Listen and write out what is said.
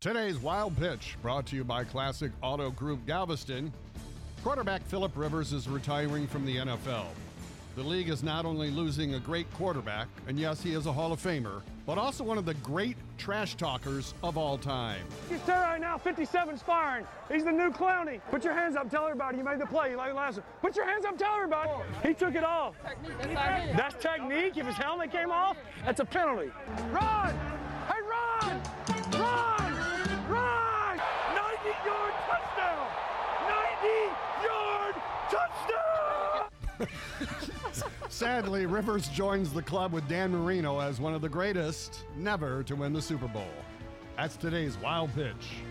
Today's Wild Pitch brought to you by Classic Auto Group Galveston. Quarterback Philip Rivers is retiring from the NFL. The league is not only losing a great quarterback, and yes, he is a Hall of Famer, but also one of the great trash talkers of all time. He's there right now, 57's firing. He's the new Clowney. Put your hands up, tell everybody you made the play. You like last one. Put your hands up, tell everybody. He took it off. That's technique. If his helmet came off, that's a penalty. Run! Touchdown! Sadly, Rivers joins the club with Dan Marino as one of the greatest never to win the Super Bowl. That's today's Wild Pitch.